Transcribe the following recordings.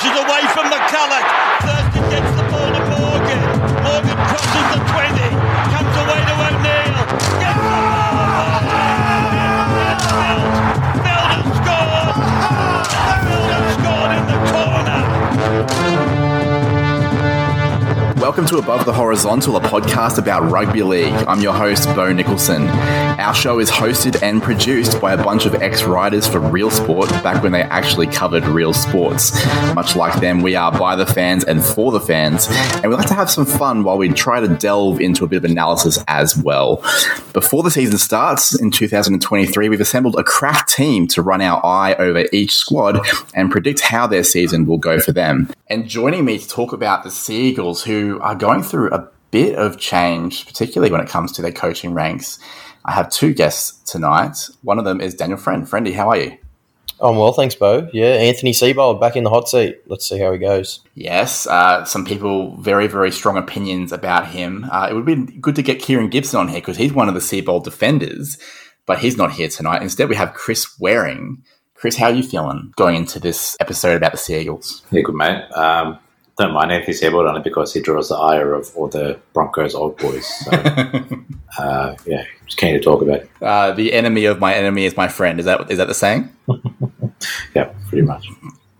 pushes away from McCulloch. Welcome to Above the Horizontal, a podcast about rugby league. I'm your host, Bo Nicholson. Our show is hosted and produced by a bunch of ex writers for Real Sport back when they actually covered real sports. Much like them, we are by the fans and for the fans, and we like to have some fun while we try to delve into a bit of analysis as well. Before the season starts in 2023, we've assembled a crack team to run our eye over each squad and predict how their season will go for them. And joining me to talk about the Seagulls, who are going through a bit of change, particularly when it comes to their coaching ranks. I have two guests tonight. One of them is Daniel Friend. Friendy, how are you? I'm well, thanks, Bo. Yeah, Anthony Seibold back in the hot seat. Let's see how he goes. Yes, uh, some people very, very strong opinions about him. Uh, it would be good to get Kieran Gibson on here because he's one of the Seibold defenders, but he's not here tonight. Instead, we have Chris Waring. Chris, how are you feeling going into this episode about the Seagulls? Yeah, good mate. Um, don't mind Anthony Seibold only because he draws the ire of all the Broncos old boys. So, uh, yeah, just keen to talk about. Uh, the enemy of my enemy is my friend. Is that is that the saying? yeah, pretty much.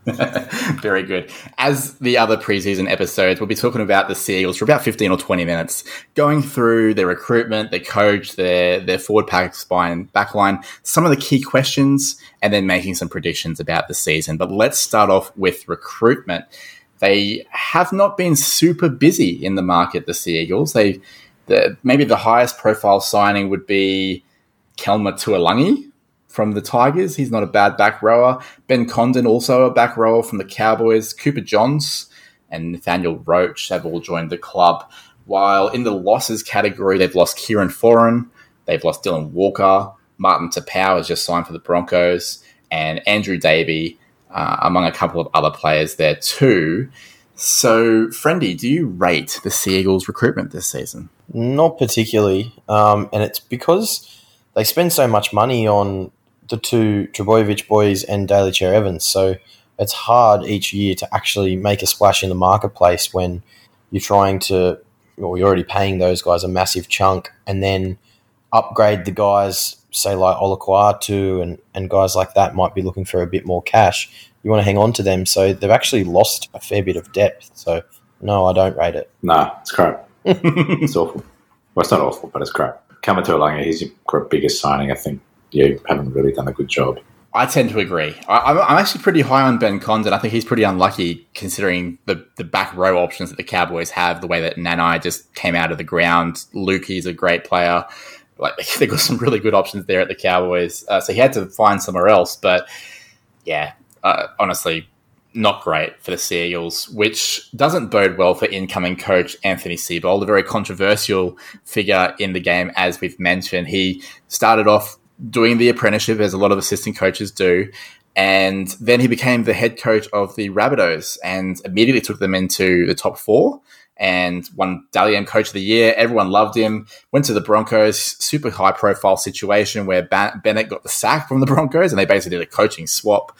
Very good. As the other preseason episodes, we'll be talking about the Seagulls for about 15 or 20 minutes, going through their recruitment, their coach, their, their forward pack spine, backline, some of the key questions, and then making some predictions about the season. But let's start off with recruitment. They have not been super busy in the market, the Seagulls. They the, maybe the highest profile signing would be Kelma Tuilagi from the Tigers. He's not a bad back rower. Ben Condon, also a back rower from the Cowboys. Cooper Johns and Nathaniel Roache have all joined the club. While in the losses category, they've lost Kieran Foran, they've lost Dylan Walker, Martin Taupau has just signed for the Broncos, and Andrew Davey, uh, among a couple of other players there too. So, Friendy, do you rate the Seagulls recruitment this season? Not particularly, um, and it's because they spend so much money on the two Trbojevic boys and Daly Cherry Evans. So it's hard each year to actually make a splash in the marketplace when you're trying to, or you're already paying those guys a massive chunk, and then upgrade the guys, say like Olakau'atu and and guys like that might be looking for a bit more cash. You want to hang on to them, so they've actually lost a fair bit of depth. So no, I don't rate it. Nah, it's crap. it's awful. Well, it's not awful, but it's crap. Coming to Alanga, he's your biggest signing. I think you haven't really done a good job. I tend to agree. I, am actually pretty high on Ben Condon. I think he's pretty unlucky considering the, the back row options that the Cowboys have, the way that Nanai just came out of the ground. Luki's a great player. Like they've got some really good options there at the Cowboys. Uh, so he had to find somewhere else. But yeah, uh, honestly, not great for the Seagulls, which doesn't bode well for incoming coach Anthony Seibold, a very controversial figure in the game, as we've mentioned. He started off doing the apprenticeship, as a lot of assistant coaches do. And then he became the head coach of the Rabbitohs and immediately took them into the top four and won Dally M Coach of the Year. Everyone loved him. Went to the Broncos, super high profile situation where Bennett got the sack from the Broncos and they basically did a coaching swap.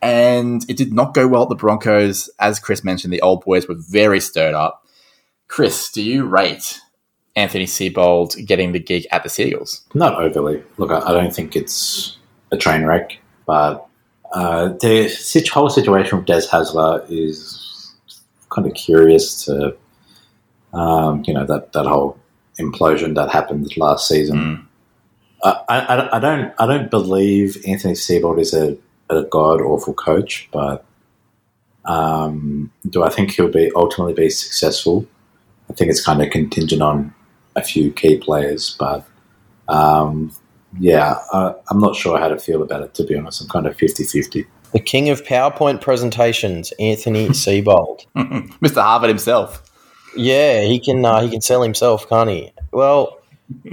And it did not go well at the Broncos. As Chris mentioned, the old boys were very stirred up. Chris, do you rate Anthony Seibold getting the gig at the Seagulls? Not overly. Look, I don't think it's a train wreck, but uh, the whole situation with Des Hasler is kind of curious to, um, you know, that, that whole implosion that happened last season. Mm. I, I, I, don't I don't believe Anthony Seibold is a, a god awful coach, but um, do I think he'll be ultimately be successful? I think it's kind of contingent on a few key players, but um, yeah, uh, I'm not sure how to feel about it, to be honest. I'm kind of 50 50. The king of PowerPoint presentations, Anthony Seibold. Mr. Harvard himself. Yeah, he can uh, he can sell himself, can't he? Well,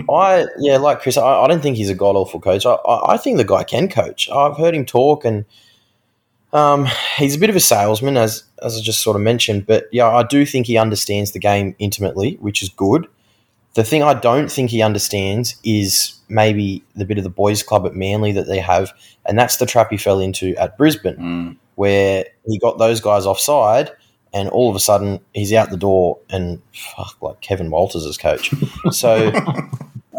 I yeah, like Chris, I, I don't think he's a god awful coach. I, I, think the guy can coach. I've heard him talk, and um, he's a bit of a salesman, as as I just sort of mentioned. But yeah, I do think he understands the game intimately, which is good. The thing I don't think he understands is maybe the bit of the boys' club at Manly that they have, and that's the trap he fell into at Brisbane. Mm. where he got those guys offside, and all of a sudden he's out the door and fuck like Kevin Walters as coach. So,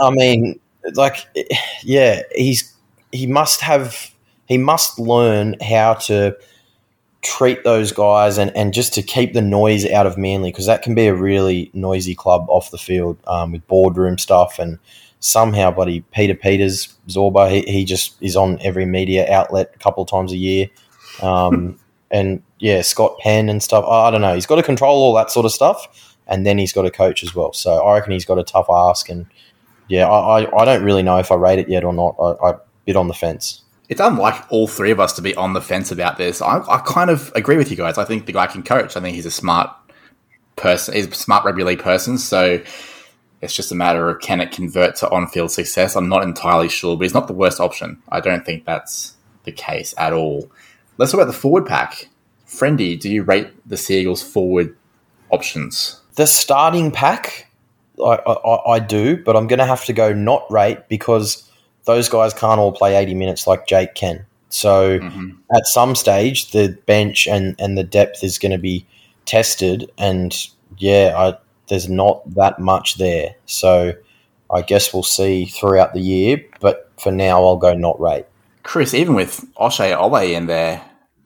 I mean, like, yeah, he's he must have he must learn how to treat those guys and, and just to keep the noise out of Manly because that can be a really noisy club off the field um, with boardroom stuff and somehow, buddy, Peter Peters, Zorba, he, he just is on every media outlet a couple of times a year. Um, and yeah, Scott Penn and stuff. I don't know. He's got to control all that sort of stuff, and then he's got to coach as well. So I reckon he's got a tough ask. And yeah, I, I, I don't really know if I rate it yet or not. I, I bit on the fence. It's unlike all three of us to be on the fence about this. I, I kind of agree with you guys. I think the guy can coach. I think he's a smart person. He's a smart rugby league person. So it's just a matter of can it convert to on-field success. I'm not entirely sure, but he's not the worst option. I don't think that's the case at all. Let's talk about the forward pack. Friendy, do you rate the Seagulls forward options? The starting pack, I, I, I do, but I'm going to have to go not rate because those guys can't all play 80 minutes like Jake can. So mm-hmm. at some stage, the bench and, and the depth is going to be tested. And yeah, I, there's not that much there. So I guess we'll see throughout the year. But for now, I'll go not rate. Chris, even with Oshay Ole in there,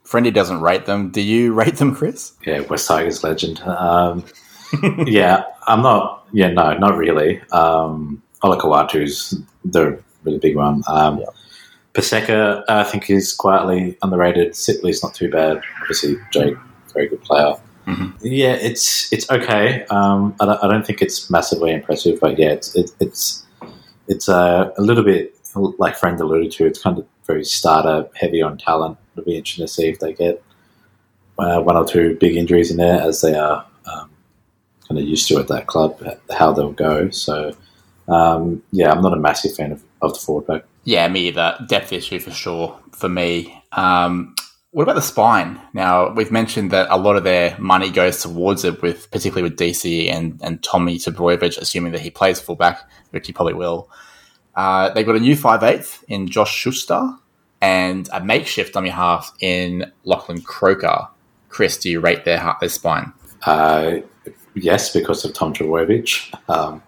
Friendy doesn't rate them. Do you rate them, Chris? Yeah, West Tigers legend. Um, yeah, I'm not. Yeah, no, not really. Um, Olakau'atu's the really big one. Um, yeah. Paseka, I think, is quietly underrated. Sipley's not too bad. Obviously, Jake, very good player. Mm-hmm. Yeah, it's it's okay. Um, I, don't, I, don't, think it's massively impressive, but yeah, it's it, it's it's uh, a little bit like friend alluded to. It's kind of very starter heavy on talent. It'll be interesting to see if they get uh, one or two big injuries in there, as they are um, kind of used to at that club, how they'll go. So um, yeah, I'm not a massive fan of of the forward pack. Yeah, me either. Depth issue for sure for me. Um, what about the spine? Now we've mentioned that a lot of their money goes towards it, with particularly with DC and and Tommy Trbojevic, assuming that he plays fullback, which he probably will. Uh, they've got a new five eighth in Josh Schuster and a makeshift dummy half in Lachlan Croker. Chris, do you rate their, their spine? Uh, yes, because of Tom Trbojevic. Um,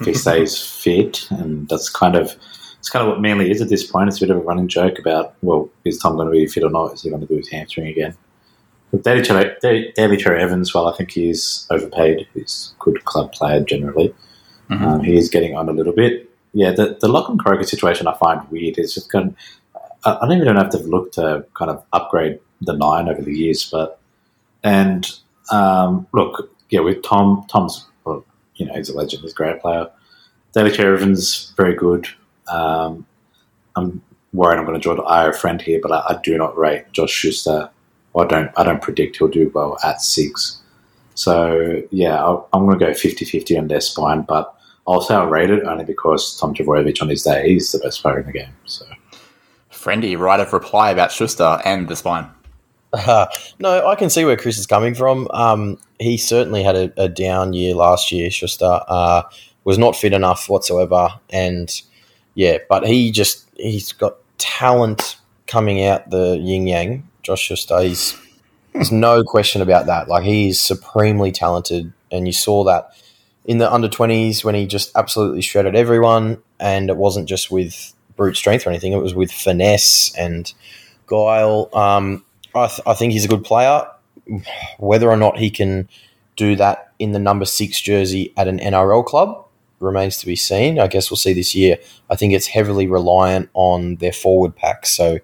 if he stays fit, and that's kind of it's kind of what Manly is at this point. It's a bit of a running joke about well, is Tom going to be fit or not? Is he going to do his hamstring again? But Daly Cherry Evans, well, I think he's overpaid. He's a good club player generally. Mm-hmm. Um, he is getting on a little bit. Yeah, the the Lachlan Croker situation I find weird. It's just kind of, I don't even know if they've to kind of upgrade the nine over the years, but and um, look, yeah, with Tom, Tom's you know, he's a legend. He's a great player. Daly Cherry-Evans, very good. Um, I'm worried I'm going to draw eye of friend here, but I, I, do not rate Josh Schuster. I don't. I don't predict he'll do well at six. So yeah, i am going to go 50-50 on their spine, but I'll say I'll rate it only because Tom Trbojevic on his day he's the best player in the game. So, friendy, right of reply about Schuster and the spine. Uh, no, I can see where Chris is coming from. Um, he certainly had a, a, down year last year. Schuster uh, was not fit enough whatsoever, and yeah, but he just he's got talent coming out the yin yang. Josh Schuster, he's there's no question about that. Like he is supremely talented, and you saw that in the under twenties when he just absolutely shredded everyone, and it wasn't just with brute strength or anything; it was with finesse and guile. Um, I, th- I think he's a good player. Whether or not he can do that in the number six jersey at an NRL club remains to be seen. I guess we'll see this year. I think it's heavily reliant on their forward pack. So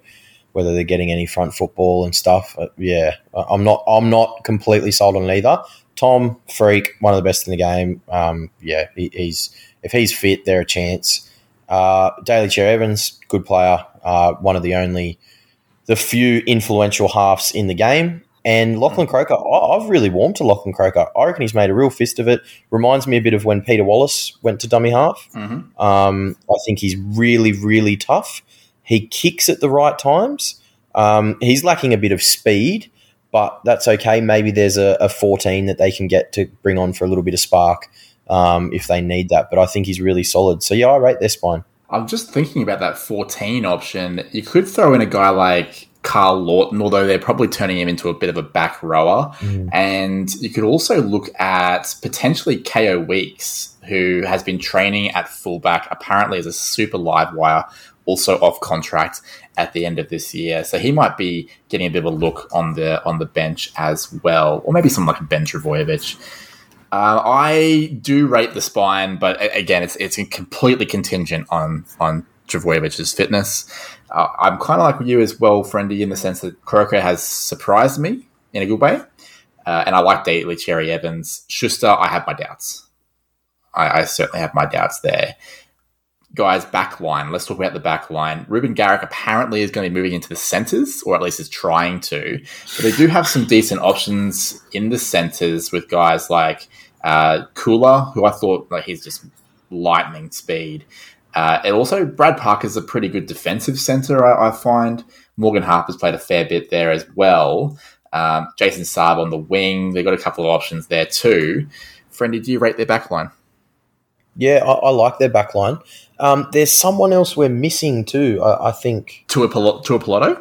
whether they're getting any front football and stuff, uh, yeah, I'm not. I'm not completely sold on either. Tom Freak, one of the best in the game. Um, yeah, he, he's if he's fit, they're a chance. Uh, Daly Cherry Evans, good player. Uh, one of the only the few influential halves in the game. And Lachlan Croker, I've really warmed to Lachlan Croker. I reckon he's made a real fist of it. Reminds me a bit of when Peter Wallace went to dummy half. Mm-hmm. Um, I think he's really, really tough. He kicks at the right times. Um, he's lacking a bit of speed, but that's okay. Maybe there's a, a, 14 that they can get to bring on for a little bit of spark um, if they need that. But I think he's really solid. So yeah, I rate their spine. I'm just thinking about that 14 option. You could throw in a guy like Karl Lawton, although they're probably turning him into a bit of a back rower. And you could also look at potentially Kaeo Weekes, who has been training at fullback, apparently as a super live wire, also off contract at the end of this year. So he might be getting a bit of a look on the on the bench as well, or maybe someone like Ben Trbojevic. Uh, I do rate the spine, but again, it's it's completely contingent on on Trbojevic's fitness. Uh, I'm kind of like you as well, Friendy, in the sense that Croker has surprised me in a good way, uh, and I like Daly Cherry Evans. Schuster, I have my doubts. I, I certainly have my doubts there. Guys, back line. Let's talk about the back line. Ruben Garrick apparently is going to be moving into the centres, or at least is trying to. But they do have some decent options in the centres with guys like uh, Koula, who I thought like he's just lightning speed. Uh, and also, Brad Parker's a pretty good defensive centre, I, I find. Morgan Harper's played a fair bit there as well. Um, Jason Saab on the wing. They've got a couple of options there too. Friendy, do you rate their back line? Yeah, I, I like their back line. Um, there's someone else we're missing too, I, I think. To a, Pil- to a Pilato?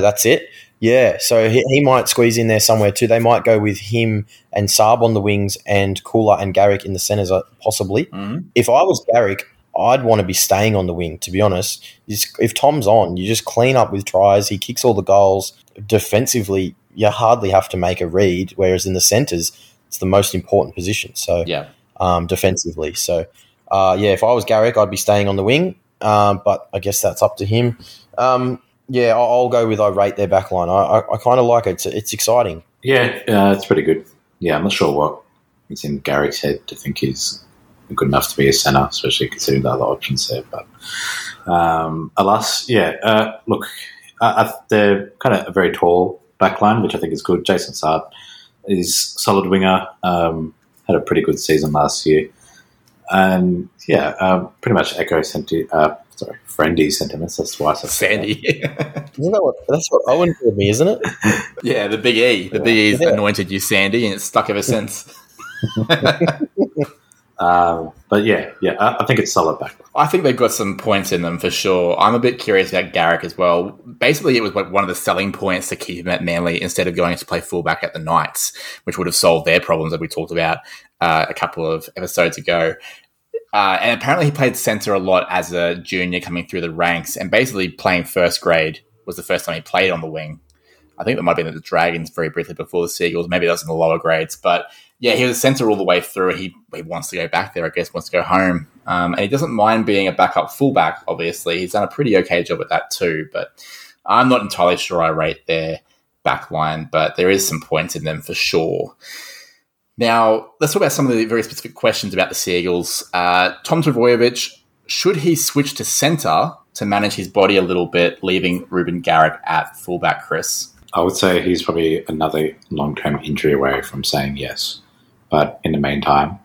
That's it. Yeah, so he, he might squeeze in there somewhere too. They might go with him and Saab on the wings and Koula and Garrick in the centres, uh, possibly. Mhm. If I was Garrick, I'd want to be staying on the wing, to be honest. Just- If Tom's on, you just clean up with tries. He kicks all the goals. Defensively, you hardly have to make a read, whereas in the centres, it's the most important position. So Yeah. um, defensively. So, uh, yeah, if I was Garrick, I'd be staying on the wing. Um, but I guess that's up to him. Um, yeah, I'll, go with I rate their back line. I, I, I kind of like it. It's, it's exciting. Yeah, uh, it's pretty good. Yeah, I'm not sure what is in Garrick's head to think he's good enough to be a centre, especially considering the other options there. But um, alas, yeah, uh, look, uh, they're kind of a very tall back line, which I think is good. Jason Saab is solid winger, um, had a pretty good season last year. And yeah, um, pretty much echo senti- uh, sorry, friendly sentiments. That's twice. I've said that. Sandy. Isn't that what that's what Owen called me, isn't it? yeah, the big E. The big E's Yeah. anointed you Sandy, and it's stuck ever since. Um, but yeah, yeah, I, I think it's solid back. I think they've got some points in them for sure. I'm a bit curious about Garrick as well. Basically, it was like one of the selling points to keep him at Manly instead of going to play fullback at the Knights, which would have solved their problems that we talked about uh, a couple of episodes ago. Uh, and apparently, he played centre a lot as a junior coming through the ranks, and basically playing first grade was the first time he played on the wing. I think that might have been the Dragons very briefly before the Seagulls. Maybe that was in the lower grades, but yeah, he was a centre all the way through. He he wants to go back there, I guess, wants to go home, um, and he doesn't mind being a backup fullback. Obviously, he's done a pretty okay job at that too. But I'm not entirely sure I rate their back line, but there is some points in them for sure. Now, let's talk about some of the very specific questions about the Seagulls. Uh, Tom Trbojevic, should he switch to centre to manage his body a little bit, leaving Ruben Garrick at fullback, Chris? I would say he's probably another long term injury away from saying yes. But in the meantime,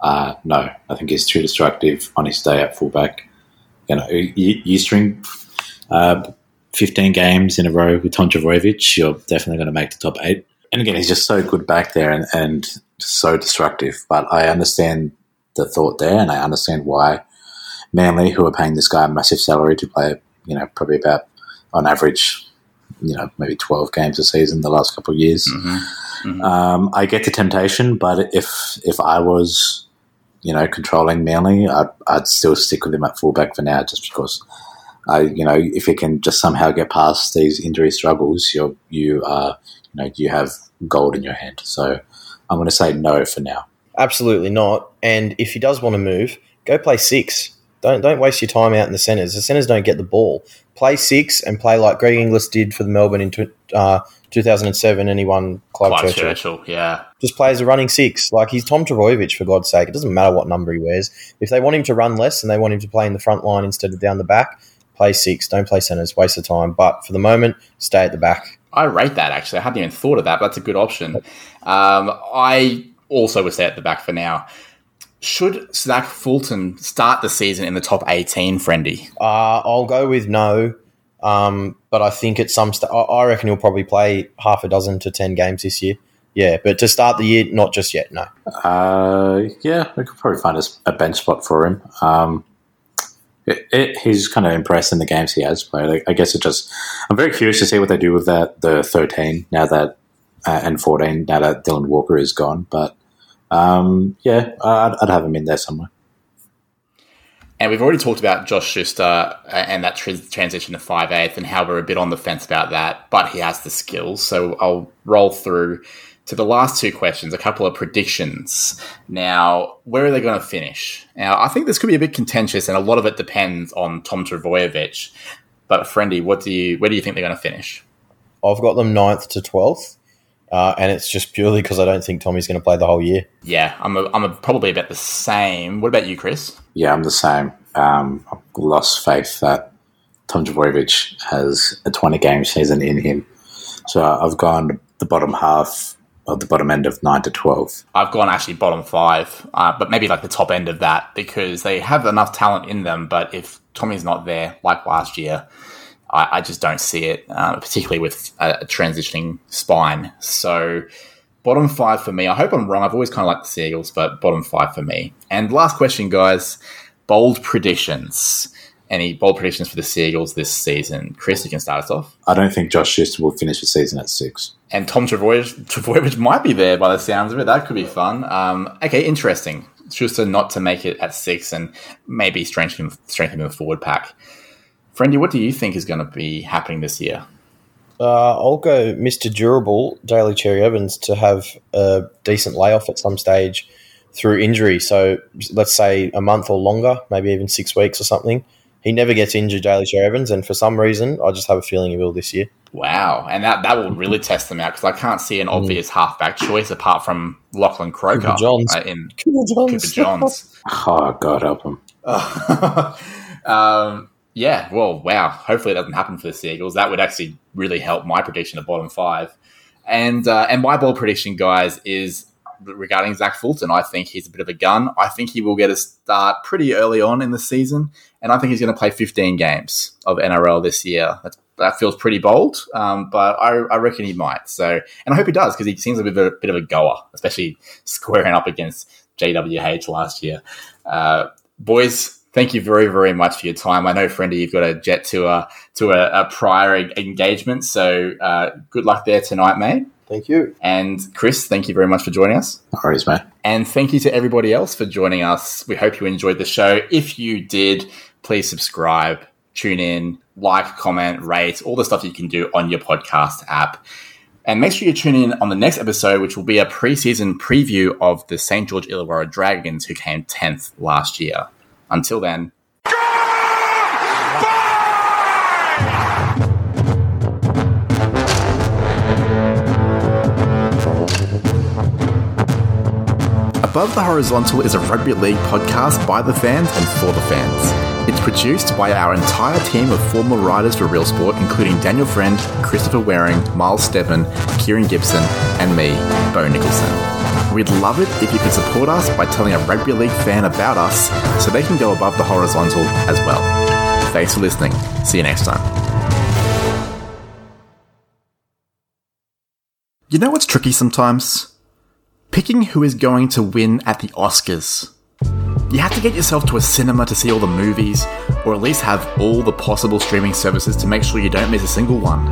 uh, no. I think he's too destructive on his day at fullback. You know, you, you string uh, 15 games in a row with Tom Trbojevic, you're definitely going to make the top eight. And again, he's just so good back there and, and so destructive. But I understand the thought there, and I understand why Manly, who are paying this guy a massive salary to play, you know, probably about on average, you know, maybe 12 games a season the last couple of years. Um, I get the temptation, but if if I was, you know, controlling Manly, I'd, I'd still stick with him at fullback for now, just because. I, you know, if you can just somehow get past these injury struggles, you're you are, you know, you have gold in your hand. So I'm going to say no for now. Absolutely not. And if he does want to move, go play six. Don't don't waste your time out in the centres. The centres don't get the ball. Play six and play like Greg Inglis did for the Melbourne in tw- uh, 2007, and he won Clive, Clive Churchill. Churchill, yeah. Just play as a running six. Like he's Tom Trbojevic, for God's sake. It doesn't matter what number he wears. If they want him to run less and they want him to play in the front line instead of down the back, play six. Don't play centres. Waste of time. But for the moment, stay at the back. I rate that actually. I hadn't even thought of that, but that's a good option. Um, I also would stay at the back for now. Should Zach Fulton start the season in the top 18, Friendy? Uh, I'll go with no. Um, but I think at some st- I- I reckon he'll probably play half a dozen to ten games this year. Yeah, but to start the year, not just yet. No. Uh, yeah, we could probably find a bench spot for him. Um, it, it, he's kind of impressed in the games he has played. I, guess it just I'm very curious to see what they do with that the 13 now that uh, and 14 now that Dylan Walker is gone. But um, yeah, I'd, I'd have him in there somewhere. And we've already talked about Josh Schuster uh, and that tr- transition to 5'8 and how we're a bit on the fence about that, but he has the skills. So I'll roll through to the last two questions, a couple of predictions. Now, where are they going to finish? Now, I think this could be a bit contentious, and a lot of it depends on Tom Trbojevic. But, Friendy, what do you, where do you think they're going to finish? I've got them 9th to 12th. Uh, and it's just purely because I don't think Tommy's going to play the whole year. Yeah, I'm, a, I'm a, probably about the same. What about you, Chris? Yeah, I'm the same. Um, I've lost faith that Tom Trbojevic has a 20 game season in him. So I've gone the bottom half of the bottom end of 9 to 12. I've gone actually bottom five, uh, but maybe like the top end of that because they have enough talent in them. But if Tommy's not there, like last year, I, I just don't see it, uh, particularly with a, a, transitioning spine. So, bottom five for me. I hope I'm wrong. I've always kind of liked the Seagulls, but bottom five for me. And last question, guys bold predictions. Any bold predictions for the Seagulls this season? Chris, you can start us off. I don't think Josh Schuster will finish the season at six. And Tom Trbojevic might be there by the sounds of it. That could be fun. Um, okay, interesting. Schuster not to make it at six and maybe strengthen, strengthen the forward pack. Friendy, what do you think is going to be happening this year? Uh, I'll go Mr. Durable, Daly Cherry Evans, to have a decent layoff at some stage through injury. So let's say a month or longer, maybe even six weeks or something. He never gets injured, Daly Cherry Evans, and for some reason, I just have a feeling he will this year. Wow, and that, that will really test them out because I can't see an mm. obvious halfback choice apart from Lachlan Croker Cooper Johns. Uh, in Cooper Johns. Cooper Johns. oh God, help him. um, yeah, well, wow. Hopefully, it doesn't happen for the Seagulls. That would actually really help my prediction of bottom five. And uh, and my ball prediction, guys, is regarding Zach Fulton. I think he's a bit of a gun. I think he will get a start pretty early on in the season, and I think he's going to play 15 games of NRL this year. That's, that feels pretty bold, um, but I, I, reckon he might. So, and I hope he does because he seems a bit of a, bit of a goer, especially squaring up against JWH last year. Uh, boys, thank you very, very much for your time. I know, Friendy, you've got a jet to a to a, a prior engagement, so uh, good luck there tonight, mate. Thank you. And Chris, thank you very much for joining us. No worries, mate. And thank you to everybody else for joining us. We hope you enjoyed the show. If you did, please subscribe, tune in, like, comment, rate, all the stuff you can do on your podcast app. And make sure you tune in on the next episode, which will be a preseason preview of the St. George Illawarra Dragons, who came 10th last year. Until then. Above the Horizontal is a rugby league podcast by the fans and for the fans. It's produced by our entire team of former writers for Real Sport, including Daniel Friend, Christopher Waring, Miles Steppen, Kieran Gibson, and me, Bo Nicholson. We'd love it if you could support us by telling a rugby league fan about us so they can go above the horizontal as well. Thanks for listening. See you next time. You know what's tricky sometimes? Picking who is going to win at the Oscars. You have to get yourself to a cinema to see all the movies, or at least have all the possible streaming services to make sure you don't miss a single one.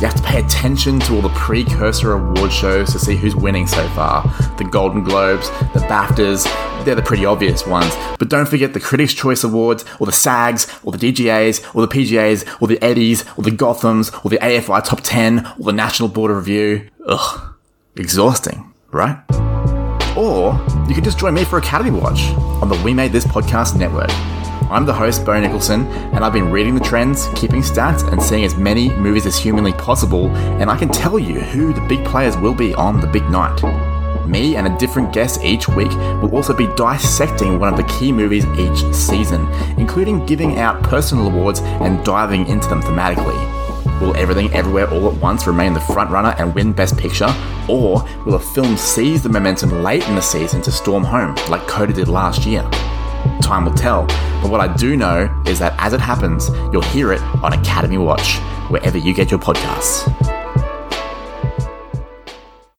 You have to pay attention to all the precursor award shows to see who's winning so far. The Golden Globes, the BAFTAs, they're the pretty obvious ones. But don't forget the Critics' Choice Awards, or the SAGs, or the DGAs, or the PGAs, or the Eddies, or the Gothams, or the AFI Top 10, or the National Board of Review. Ugh. Exhausting, right? Or you can just join me for Academy Watch on the We Made This Podcast network. I'm the host, Bo Nicholson, and I've been reading the trends, keeping stats, and seeing as many movies as humanly possible, and I can tell you who the big players will be on the big night. Me and a different guest each week will also be dissecting one of the key movies each season, including giving out personal awards and diving into them thematically. Will Everything Everywhere All at Once remain the frontrunner and win Best Picture? Or will a film seize the momentum late in the season to storm home, like Coda did last year? Time will tell, but what I do know is that as it happens, you'll hear it on Academy Watch, wherever you get your podcasts.